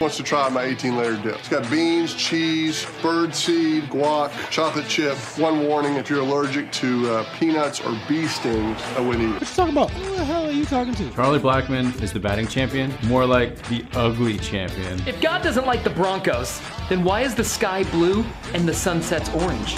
Wants to try my 18 layer dip. It's got beans, cheese, bird seed, guac, chocolate chip. One warning if you're allergic to uh, peanuts or bee stings, I wouldn't eat it. What you talking about? Who the hell are you talking to? Charlie Blackmon is the batting champion, more like the ugly champion. If God doesn't like the Broncos, then why is the sky blue and the sunset's orange?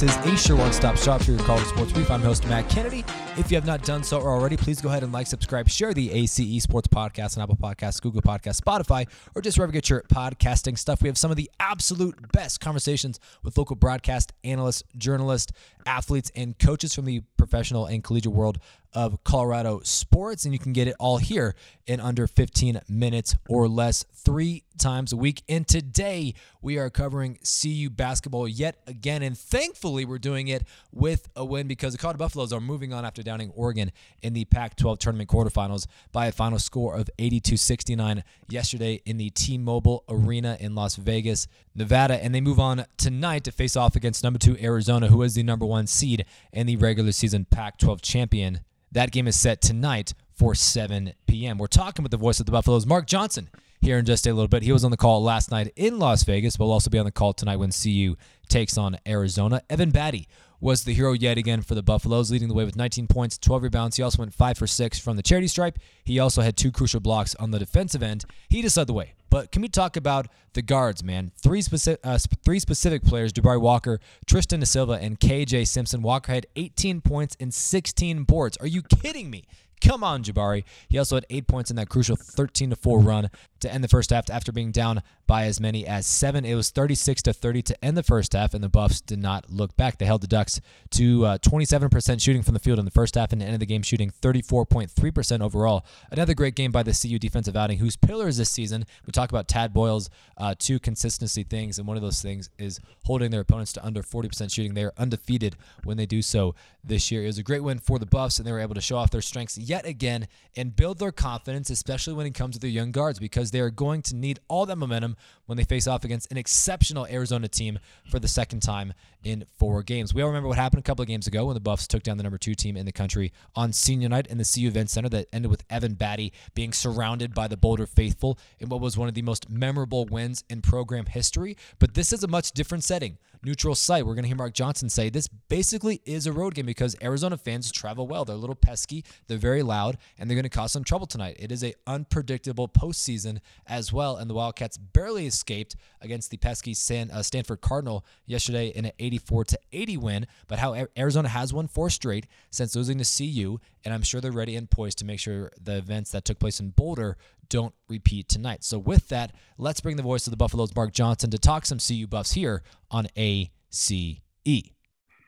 This is a sure one-stop shop for your college sports brief. I'm host Matt Kennedy. If you have not done so already, please go ahead and like, subscribe, share the ACE Sports Podcast on Apple Podcasts, Google Podcasts, Spotify, or just wherever you get your podcasting stuff. We have some of the absolute best conversations with local broadcast analysts, journalists, athletes, and coaches from the professional and collegiate world of Colorado sports, and you can get it all here in under 15 minutes or less, three times a week. And today we are covering CU basketball yet again, and thankfully we're doing it with a win because the Colorado Buffaloes are moving on after downing Oregon in the Pac-12 tournament quarterfinals by a final score of 82-69 yesterday in the T-Mobile Arena in Las Vegas, Nevada, and they move on tonight to face off against number two Arizona, who is the number one seed and the regular season Pac-12 champion. That game is set tonight for 7 p.m. We're talking with the voice of the Buffaloes, Mark Johnson, here in just a little bit. He was on the call last night in Las Vegas, but will also be on the call tonight when CU takes on Arizona. Evan Battey was the hero yet again for the Buffaloes, leading the way with 19 points, 12 rebounds. He also went 5 for 6 from the charity stripe. He also had two crucial blocks on the defensive end. He just led the way. But can we talk about the guards, man? Three specific, uh, three specific players: Jabari Walker, Tristan Da Silva, and KJ Simpson. Walker had 18 points and 16 boards. Are you kidding me? Come on, Jabari. He also had eight points in that crucial 13 to 4 run to end the first half after being down by as many as seven. It was 36 to 30 to end the first half, and the Buffs did not look back. They held the Ducks to uh, 27% shooting from the field in the first half and ended the game shooting 34.3% overall. Another great game by the CU defensive outing, whose pillars this season, we talk about Tad Boyle's uh, two consistency things, and one of those things is holding their opponents to under 40% shooting. They are undefeated when they do so this year. It was a great win for the Buffs, and they were able to show off their strengths yet again and build their confidence, especially when it comes to their young guards, because they are going to need all that momentum when they face off against an exceptional Arizona team for the second time in four games. We all remember what happened a couple of games ago when the Buffs took down the number two team in the country on senior night in the CU Event Center that ended with Evan Battey being surrounded by the Boulder faithful in what was one of the most memorable wins in program history. But this is a much different setting. Neutral site. We're going to hear Mark Johnson say this basically is a road game because Arizona fans travel well. They're a little pesky, they're very loud, and they're going to cause some trouble tonight. It is a unpredictable postseason as well, and the Wildcats barely escaped against the pesky San, uh, Stanford Cardinal yesterday in an 84 to 80 win. But how Arizona has won four straight since losing to CU, and I'm sure they're ready and poised to make sure the events that took place in Boulder don't repeat tonight. So with that, let's bring the voice of the Buffaloes, Mark Johnson, to talk some CU Buffs here on ACE.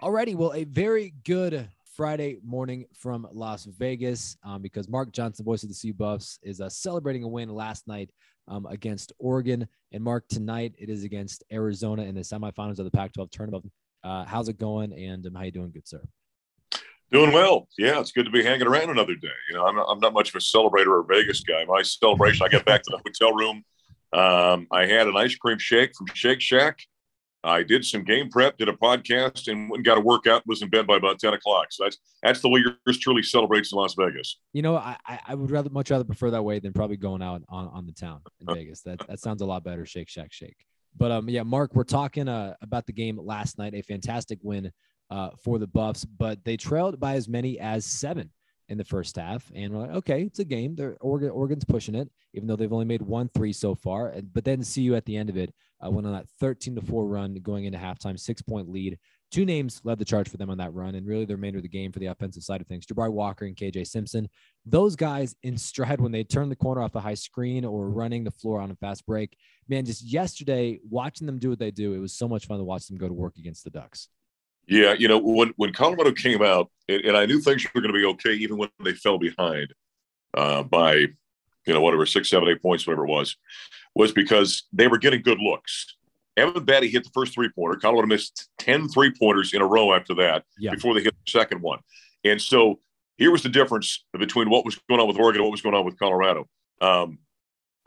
Alrighty, well, a very good Friday morning from Las Vegas um, because Mark Johnson, voice of the CU Buffs, is uh, celebrating a win last night um, against Oregon. And Mark, tonight it is against Arizona in the semifinals of the Pac-12 tournament. Uh, how's it going? And um, how you doing, good sir? Doing well. Yeah, it's good to be hanging around another day. You know, I'm I'm not much of a celebrator or Vegas guy. My celebration, I get back to the hotel room. Um, I had an ice cream shake from Shake Shack. I did some game prep, did a podcast, and went and got a workout. Was in bed by about ten o'clock. So that's that's the way yours truly celebrates in Las Vegas. You know, I I would rather much rather prefer that way than probably going out on, on the town in Vegas. That that sounds a lot better. Shake Shack Shake. But um, yeah, Mark, we're talking uh, about the game last night. A fantastic win uh, for the Buffs, but they trailed by as many as seven in the first half. And we're like, okay, it's a game. They're Oregon, Oregon's pushing it, even though they've only made one three so far. And, But then CU at the end of it uh, went on that 13 to four run going into halftime, six point lead. Two names led the charge for them on that run, and really the remainder of the game for the offensive side of things. Jabari Walker and KJ Simpson. Those guys in stride when they turn the corner off a high screen or running the floor on a fast break. Man, just yesterday watching them do what they do, it was so much fun to watch them go to work against the Ducks. Yeah, you know, when when Colorado came out, and, and I knew things were going to be okay, even when they fell behind uh, by, you know, whatever six, seven, eight points, whatever it was, was because they were getting good looks. Evan Battey hit the first three pointer. Colorado missed 10 three pointers in a row after that Yeah. before they hit the second one. And so here was the difference between what was going on with Oregon and what was going on with Colorado. Um,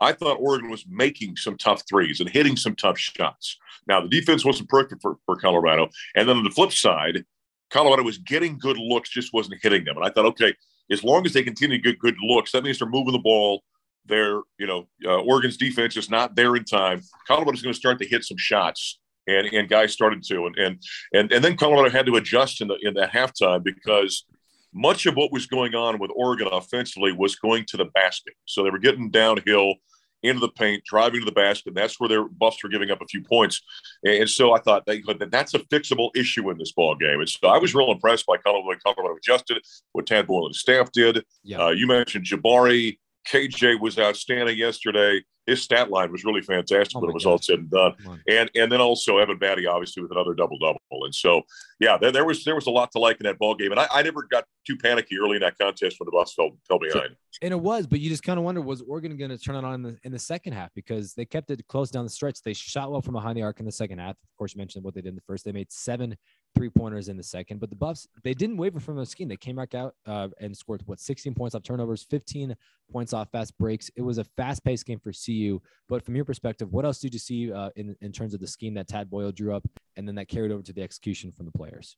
I thought Oregon was making some tough threes and hitting some tough shots. Now, the defense wasn't perfect for, for Colorado. And then on the flip side, Colorado was getting good looks, just wasn't hitting them. And I thought, okay, as long as they continue to get good looks, that means they're moving the ball. They're, you know, uh, Oregon's defense is not there in time. Colorado Colorado's going to start to hit some shots. And, and guys started to and, and and and then Colorado had to adjust in the in that halftime because much of what was going on with Oregon offensively was going to the basket. So they were getting downhill into the paint, driving to the basket. And that's where their Buffs were giving up a few points. And so I thought that that's a fixable issue in this ball game. And so I was real impressed by Colorado, Colorado adjusted, what Tad Boyle and staff did. Yeah. Uh, you mentioned Jabari. KJ was outstanding yesterday his stat line was really fantastic oh when it was all said and done. And and then also Evan Battey, obviously with another double double. And so yeah, there, there, was there was a lot to like in that ball game. And I, I never got too panicky early in that contest when the Buffs fell, fell behind. So, and it was, but you just kind of wonder was Oregon going to turn it on in the in the second half because they kept it close down the stretch. They shot well from behind the arc in the second half. Of course, you mentioned what they did in the first. They made seven three pointers in the second, but the Buffs they didn't waver from the scheme. They came back out uh, and scored what 16 points off turnovers, 15 points off fast breaks. It was a fast paced game for CU, but from your perspective, what else did you see uh, in, in terms of the scheme that Tad Boyle drew up and then that carried over to the execution from the players?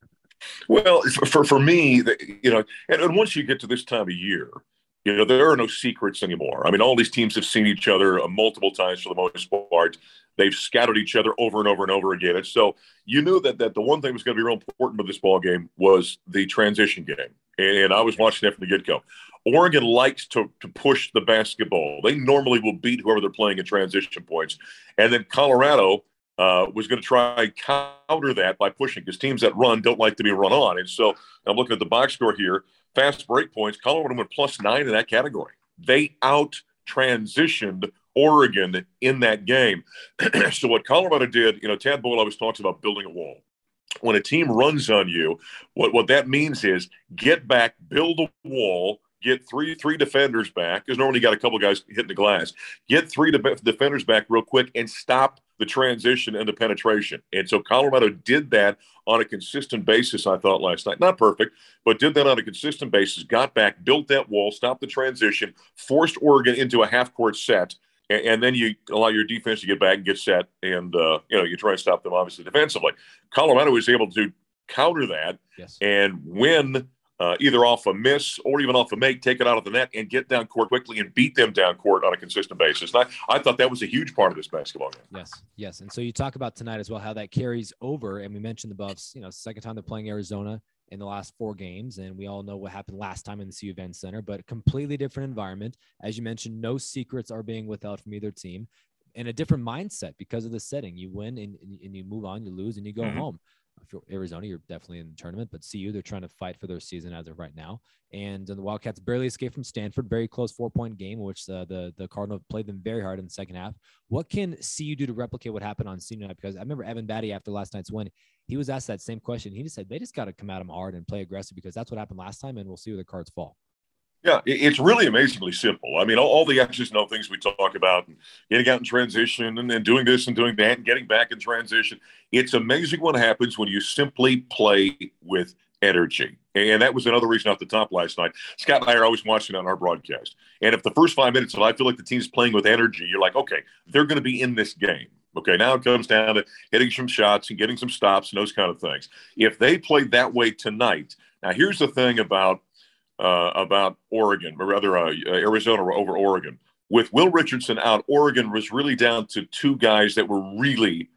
Well, for, for me, you know, and, and once you get to this time of year, you know, there are no secrets anymore. I mean, all these teams have seen each other uh, multiple times for the most part. They've scattered each other over and over and over again. And so you knew that that the one thing that was going to be real important with this ball game was the transition game. And I was watching that from the get go. Oregon likes to, to push the basketball. They normally will beat whoever they're playing in transition points. And then Colorado uh, was going to try counter that by pushing because teams that run don't like to be run on. And so I'm looking at the box score here. Fast break points, Colorado went plus nine in that category. They out transitioned Oregon in that game. so what Colorado did, you know, Tad Boyle always talks about building a wall when a team runs on you, what, what that means is get back, build a wall, get three three defenders back because normally you got a couple guys hitting the glass. Get three de- defenders back real quick and stop the transition and the penetration. And so Colorado did that on a consistent basis. I thought last night, not perfect, but did that on a consistent basis. Got back, built that wall, stopped the transition, forced Oregon into a half court set. And, and then you allow your defense to get back and get set, and uh, you know you try to stop them obviously defensively. Colorado was able to counter that yes. and win uh, either off a miss or even off a make, take it out of the net and get down court quickly and beat them down court on a consistent basis. And I, I thought that was a huge part of this basketball game. Yes, yes. And so you talk about tonight as well, how that carries over. And we mentioned the Buffs, you know, second time they're playing Arizona in the last four games. And we all know what happened last time in the CU Event Center, but completely different environment. As you mentioned, no secrets are being withheld from either team and a different mindset because of the setting. You win and, and you move on, you lose, and you go mm-hmm. home you're Arizona, you're definitely in the tournament. But CU, they're trying to fight for their season as of right now. And the Wildcats barely escaped from Stanford, very close four point game, which uh, the the Cardinal played them very hard in the second half. What can CU do to replicate what happened on senior night? Because I remember Evan Battey after last night's win, he was asked that same question. He just said they just got to come at them hard and play aggressive because that's what happened last time, and we'll see where the cards fall. Yeah, it's really amazingly simple. I mean, all, all the X's and O things we talk about, and getting out in transition, and then doing this and doing that, and getting back in transition. It's amazing what happens when you simply play with energy. And that was another reason off the top last night. Scott and I are always watching on our broadcast. And if the first five minutes, of I feel like the team's playing with energy, you're like, okay, they're going to be in this game. Okay, now it comes down to hitting some shots and getting some stops and those kind of things. If they played that way tonight, now here's the thing about uh, about Oregon, or rather uh, Arizona over Oregon. With Will Richardson out, Oregon was really down to two guys that were really,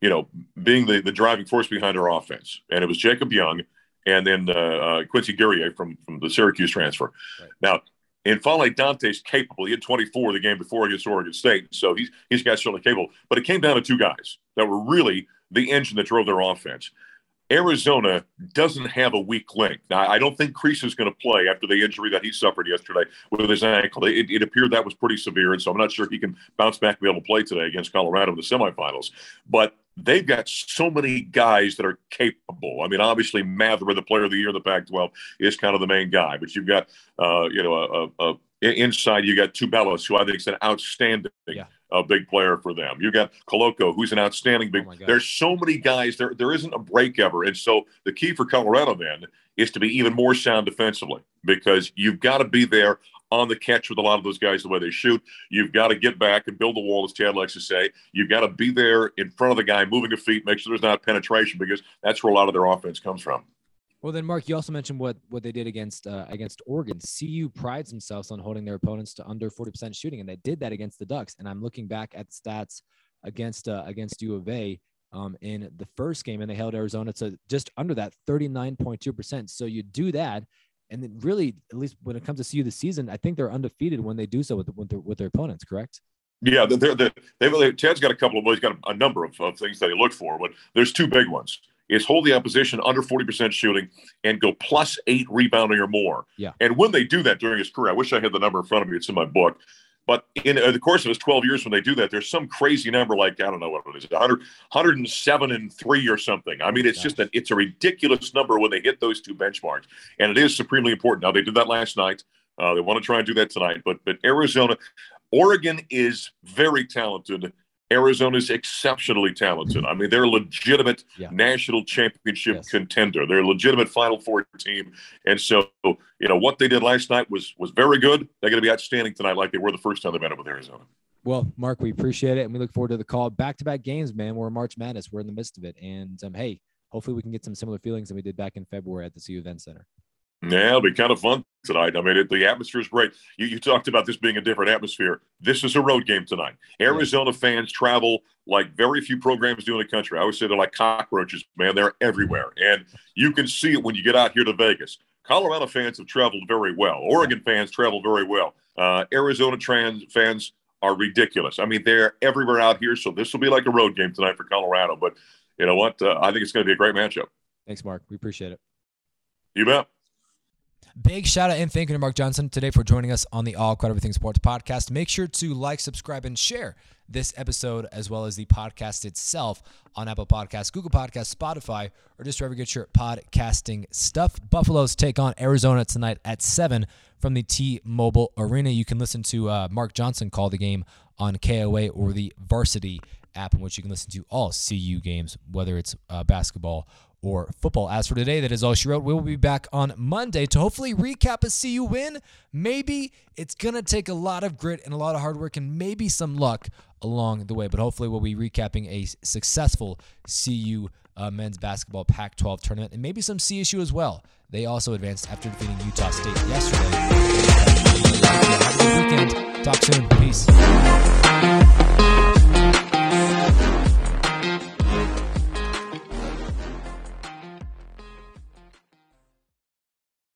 you know, being the, the driving force behind our offense. And it was Jacob Young and then uh, uh Quincy Guerrier from, from the Syracuse transfer. Right. Now, N'Faly Dante's capable. He had 24 the game before against Oregon State, so he's he's got certainly capable. But it came down to two guys that were really the engine that drove their offense. Arizona doesn't have a weak link. Now, I don't think Kriisa is going to play after the injury that he suffered yesterday with his ankle. It, it, appeared that was pretty severe, and so I'm not sure he can bounce back and be able to play today against Colorado in the semifinals. But they've got so many guys that are capable. I mean, obviously, Mather, the player of the year in the Pac-12, is kind of the main guy. But you've got, uh, you know, a, a, a inside you got Tubelis, who I think is an outstanding yeah a big player for them. You got Koloko, who's an outstanding big. Oh There's so many guys. There there isn't a break ever, and so the key for Colorado then is to be even more sound defensively because you've got to be there on the catch with a lot of those guys the way they shoot. You've got to get back and build the wall, as Tad likes to say. You've got to be there in front of the guy, moving a feet, make sure there's not penetration because that's where a lot of their offense comes from. Well, then, Mark, you also mentioned what what they did against uh, against Oregon. CU prides themselves on holding their opponents to under forty percent shooting, and they did that against the Ducks. And I'm looking back at stats against uh, against U of A um, in the first game, and they held Arizona to just under that thirty nine point two percent. So you do that, and then really, at least when it comes to CU this season, I think they're undefeated when they do so with with their, with their opponents. Correct? Yeah, they're, they're, they've, Ted's got a couple of, well, he's got a, a number of, of things that he looked for, but there's two big ones is hold the opposition under 40% shooting and go plus eight rebounding or more. Yeah. And when they do that during his career, I wish I had the number in front of me. It's in my book. But in uh, the course of his 12 years, when they do that, there's some crazy number like, I don't know what it is, 100, 107 and three or something. I mean, it's just a, it's a ridiculous number when they hit those two benchmarks. And it is supremely important. Now, they did that last night. Uh, they want to try and do that tonight. But, but Arizona, Oregon is very talented Arizona's exceptionally talented. I mean, they're a legitimate yeah. national championship yes. contender. They're a legitimate Final Four team, and so you know what they did last night was was very good. They're going to be outstanding tonight, like they were the first time they met up with Arizona. Well, Mark, we appreciate it, and we look forward to the call. Back to back games, man. We're March Madness. We're in the midst of it, and um, hey, hopefully we can get some similar feelings than we did back in February at the CU Event Center. Yeah, it'll be kind of fun tonight. I mean, it, the atmosphere is great. You, you, talked about this being a different atmosphere. This is a road game tonight. Arizona fans travel like very few programs do in the country. I always say they're like cockroaches, man. They're everywhere. And you can see it when you get out here to Vegas. Colorado fans have traveled very well. Oregon fans travel very well. Uh, Arizona trans fans are ridiculous. I mean, they're everywhere out here. So this will be like a road game tonight for Colorado. But you know what? Uh, I think it's going to be a great matchup. Thanks, Mark. We appreciate it. You bet. Big shout out and thank you to Mark Johnson today for joining us on the All Quite Everything Sports podcast. Make sure to like, subscribe, and share this episode as well as the podcast itself on Apple Podcasts, Google Podcasts, Spotify, or just wherever you get your podcasting stuff. Buffaloes take on Arizona tonight at 7 from the T Mobile Arena. You can listen to uh, Mark Johnson call the game on KOA or the Varsity app, in which you can listen to all CU games, whether it's uh, basketball or football. As for today, that is all she wrote. We will be back on Monday to hopefully recap a CU win. Maybe it's going to take a lot of grit and a lot of hard work and maybe some luck along the way, but hopefully we'll be recapping a successful CU uh, men's basketball Pac 12 tournament and maybe some CSU as well. They also advanced after defeating Utah State yesterday. Weekend. Talk soon. Peace.